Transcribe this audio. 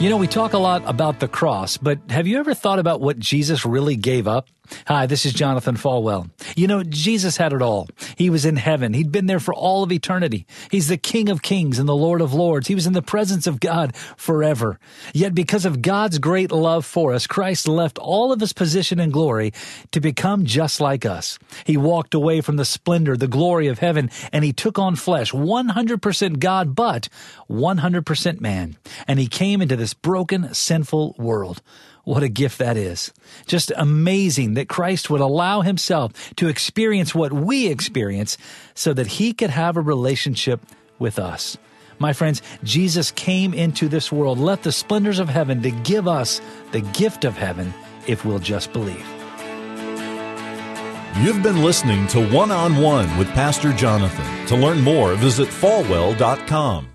You know, we talk a lot about the cross, but have you ever thought about what Jesus really gave up? Hi, this is Jonathan Falwell. You know, Jesus had it all. He was in heaven. He'd been there for all of eternity. He's the King of kings and the Lord of lords. He was in the presence of God forever. Yet because of God's great love for us, Christ left all of his position and glory to become just like us. He walked away from the splendor, the glory of heaven, and he took on flesh, 100% God, but 100% man. And he came into this broken, sinful world. What a gift that is. Just amazing that Christ would allow himself to experience what we experience so that he could have a relationship with us. My friends, Jesus came into this world, left the splendors of heaven to give us the gift of heaven if we'll just believe. You've been listening to One on One with Pastor Jonathan. To learn more, visit falwell.com.